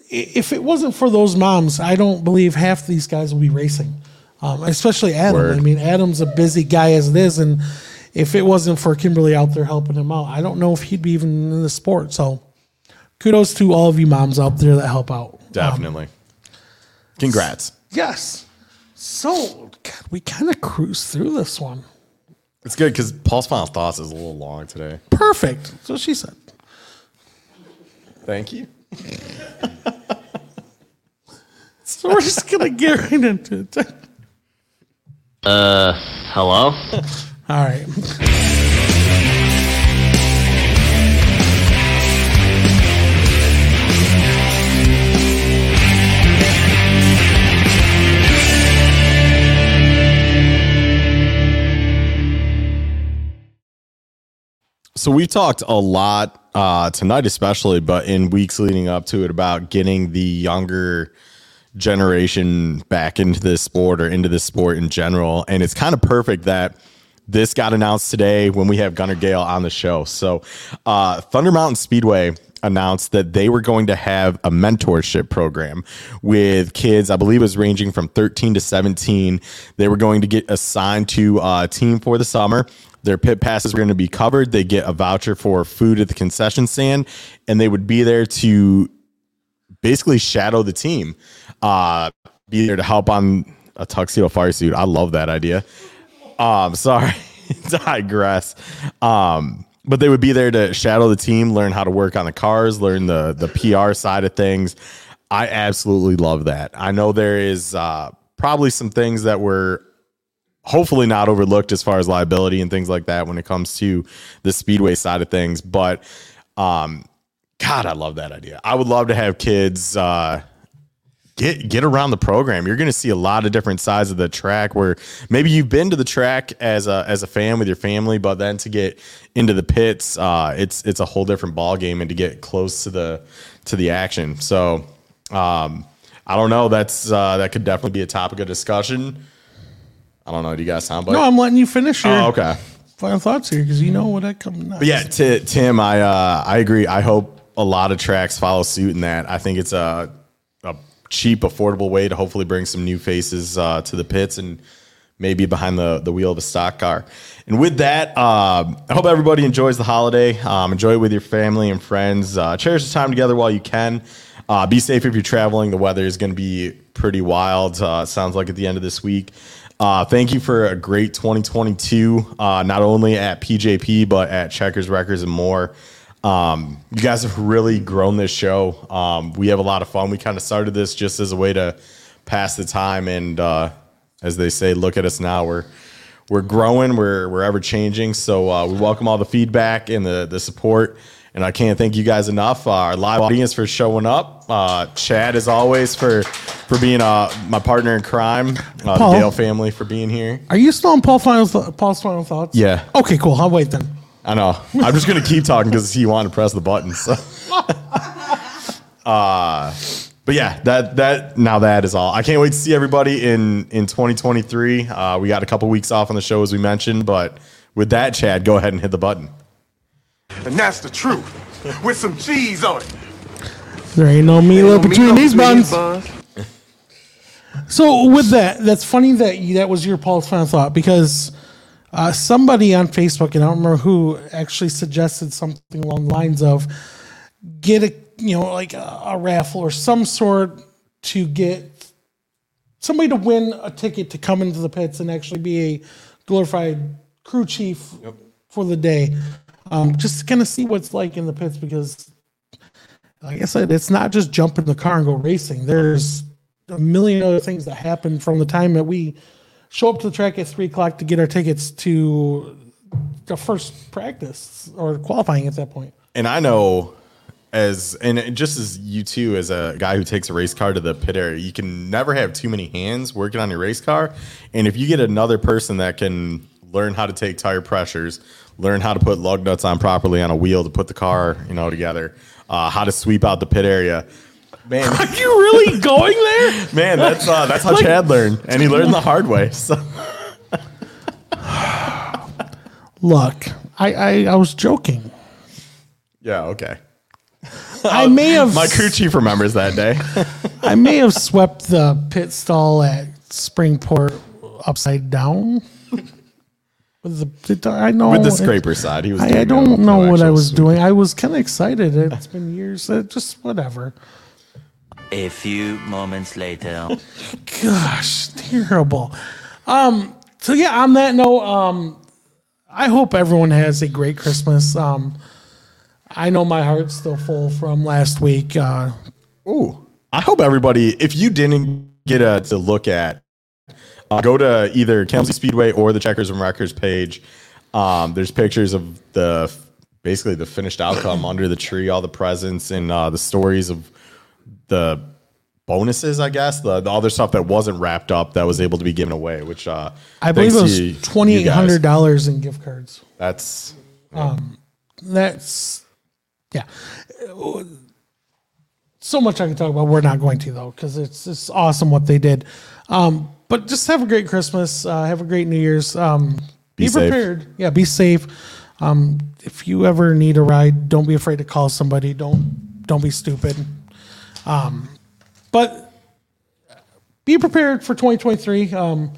if it wasn't for those moms, I don't believe half these guys will be racing, um, especially Adam. Word. I mean, Adam's a busy guy as it is, and if it wasn't for Kimberly out there helping him out, I don't know if he'd be even in the sport. So, kudos to all of you moms out there that help out. Definitely. Congrats. Yes. So, God, we kind of cruised through this one. It's good because Paul's final thoughts is a little long today. Perfect. So she said. Thank you. So we're just gonna get right into it. Uh, hello? All right. So we've talked a lot uh, tonight, especially, but in weeks leading up to it, about getting the younger generation back into this sport or into this sport in general. And it's kind of perfect that this got announced today when we have Gunner Gale on the show. So, uh, Thunder Mountain Speedway announced that they were going to have a mentorship program with kids, I believe it was ranging from 13 to 17. They were going to get assigned to a team for the summer. Their pit passes were going to be covered. They get a voucher for food at the concession stand, and they would be there to basically shadow the team, uh, be there to help on a tuxedo fire suit. I love that idea. Um, sorry, digress. Um, but they would be there to shadow the team, learn how to work on the cars, learn the the PR side of things. I absolutely love that. I know there is uh, probably some things that were hopefully not overlooked as far as liability and things like that when it comes to the speedway side of things, but um, God, I love that idea. I would love to have kids uh, get get around the program. You're going to see a lot of different sides of the track where maybe you've been to the track as a as a fan with your family, but then to get into the pits, uh, it's it's a whole different ball game, and to get close to the to the action. So um, I don't know. That's uh, that could definitely be a topic of discussion. I don't know. Do you guys sound? No, I'm letting you finish your Oh, okay. final thoughts here because you know what I come next. But yeah, t- Tim, I uh, I agree. I hope a lot of tracks follow suit in that. I think it's a a cheap, affordable way to hopefully bring some new faces uh, to the pits and maybe behind the the wheel of a stock car. And with that, um, I hope everybody enjoys the holiday. Um, enjoy it with your family and friends. Uh, cherish the time together while you can. Uh, be safe if you're traveling. The weather is going to be pretty wild. Uh, sounds like at the end of this week. Uh, thank you for a great 2022, uh, not only at PJP, but at Checkers Wreckers and more. Um, you guys have really grown this show. Um, we have a lot of fun. We kind of started this just as a way to pass the time. And uh, as they say, look at us now. We're we're growing. We're we're ever changing. So uh, we welcome all the feedback and the the support. And I can't thank you guys enough. Uh, our live audience for showing up. Uh, Chad, as always, for for being uh, my partner in crime. Uh, Paul? the Gale family for being here. Are you still on Paul final th- Paul's final thoughts? Yeah. Okay, cool. I'll wait then. I know. I'm just gonna keep talking because he wanted to press the button. So. uh, but yeah, that that now that is all. I can't wait to see everybody in in 2023. Uh, we got a couple weeks off on the show as we mentioned, but with that, Chad, go ahead and hit the button. And that's the truth. With some cheese on it. There ain't no Mila between Meatloaf these between buns. So with that, that's funny that you, that was your Paul's final thought because uh, somebody on Facebook, and I don't remember who, actually suggested something along the lines of get a you know like a, a raffle or some sort to get somebody to win a ticket to come into the pits and actually be a glorified crew chief for the day, um, just to kind of see what's like in the pits because like I said, it's not just jump in the car and go racing. There's a million other things that happen from the time that we show up to the track at three o'clock to get our tickets to the first practice or qualifying at that point. And I know as and just as you too, as a guy who takes a race car to the pit area, you can never have too many hands working on your race car. And if you get another person that can learn how to take tire pressures, learn how to put lug nuts on properly on a wheel to put the car, you know, together, uh, how to sweep out the pit area. Man, Are you really going there? man, that's uh, that's how Like- Chad learned, and he learned the hard way. So Look, I, I, I was joking. yeah, okay. I may have My crew chief remembers that day. I may have swept the pit stall at Springport upside down. With the, I know With the it- scraper side, he was. I, I don't know what I was sweep. doing. I was kind of excited. It's been years. uh, Just whatever. A few moments later. Gosh, terrible. Um. So yeah, on that note, um, I hope everyone has a great Christmas. Um, I know my heart's still full from last week. Uh, Ooh, I hope everybody, if you didn't get a, to look at, uh, go to either Kelsey Speedway or the Checkers and Wreckers page. Um, there's pictures of the basically the finished outcome under the tree, all the presents and uh, the stories of the bonuses, I guess, the, the other stuff that wasn't wrapped up that was able to be given away. Which uh, I believe it was twenty eight hundred dollars in gift cards. That's Um, that's yeah. So much I can talk about. We're not going to though, because it's it's awesome what they did. Um, but just have a great Christmas. Uh, have a great New Year's. Um, be, Be safe. prepared. Yeah, be safe. Um, if you ever need a ride, don't be afraid to call somebody. Don't don't be stupid. Um, but be prepared for 2023. Um,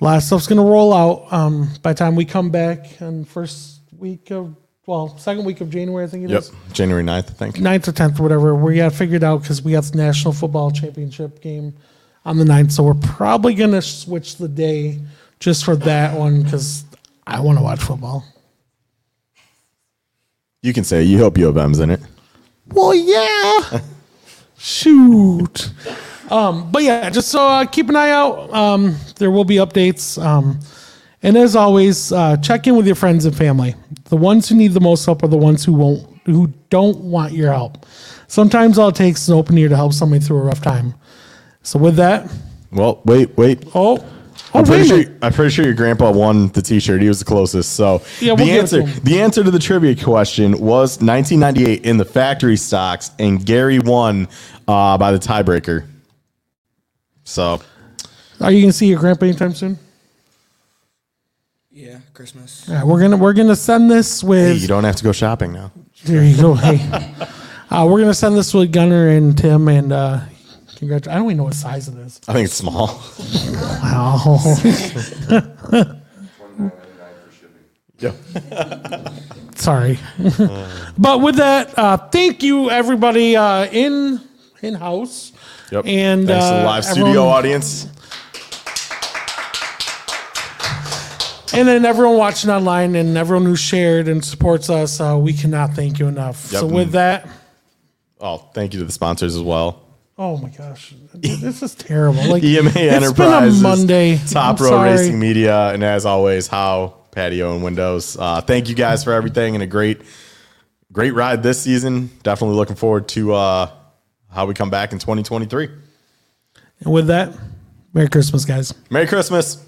a lot of stuff's gonna roll out. Um, by the time we come back on first week of well, second week of January, I think it Yep. is. January 9th, I think. 9th or 10th, whatever. We got figured out because we got the National Football Championship game on the 9th. So we're probably going to switch the day just for that one because I want to watch football. You can say you hope U of M's in it. Well, yeah. Shoot. Um, but yeah, just so uh, keep an eye out. Um, there will be updates. Um, and as always, uh, check in with your friends and family. The ones who need the most help are the ones who won't, who don't want your help. Sometimes all it takes is an open ear to help somebody through a rough time. So with that, Well, wait, wait. oh, I'm oh, pretty wait sure. I'm pretty sure your grandpa won the T-shirt. He was the closest. So Yeah, we'll the answer, to the answer to the trivia question was 1998 in the factory stocks, and Gary won uh, by the tiebreaker. So Are you gonna see your grandpa anytime soon? Yeah, Christmas. Yeah, we're gonna we're gonna send this hey, with. you don't have to go shopping now. There you go. Hey, uh, we're gonna send this with Gunner and Tim and uh, congratulations. I don't even know what size it is. I think it's small. Wow. Yep. Sorry. but with that, uh, thank you everybody uh, in in house. Yep. And Thanks to the uh, live studio everyone- audience. And then everyone watching online and everyone who shared and supports us, uh, we cannot thank you enough. Yep. So with that, Oh, thank you to the sponsors as well. Oh my gosh, this is terrible. Like EMA it's Enterprises, been a Monday. Top Row. Racing Media, and as always, Howe Patio and Windows. Uh, thank you guys for everything and a great, great ride this season. Definitely looking forward to uh, how we come back in 2023. And with that, Merry Christmas, guys. Merry Christmas.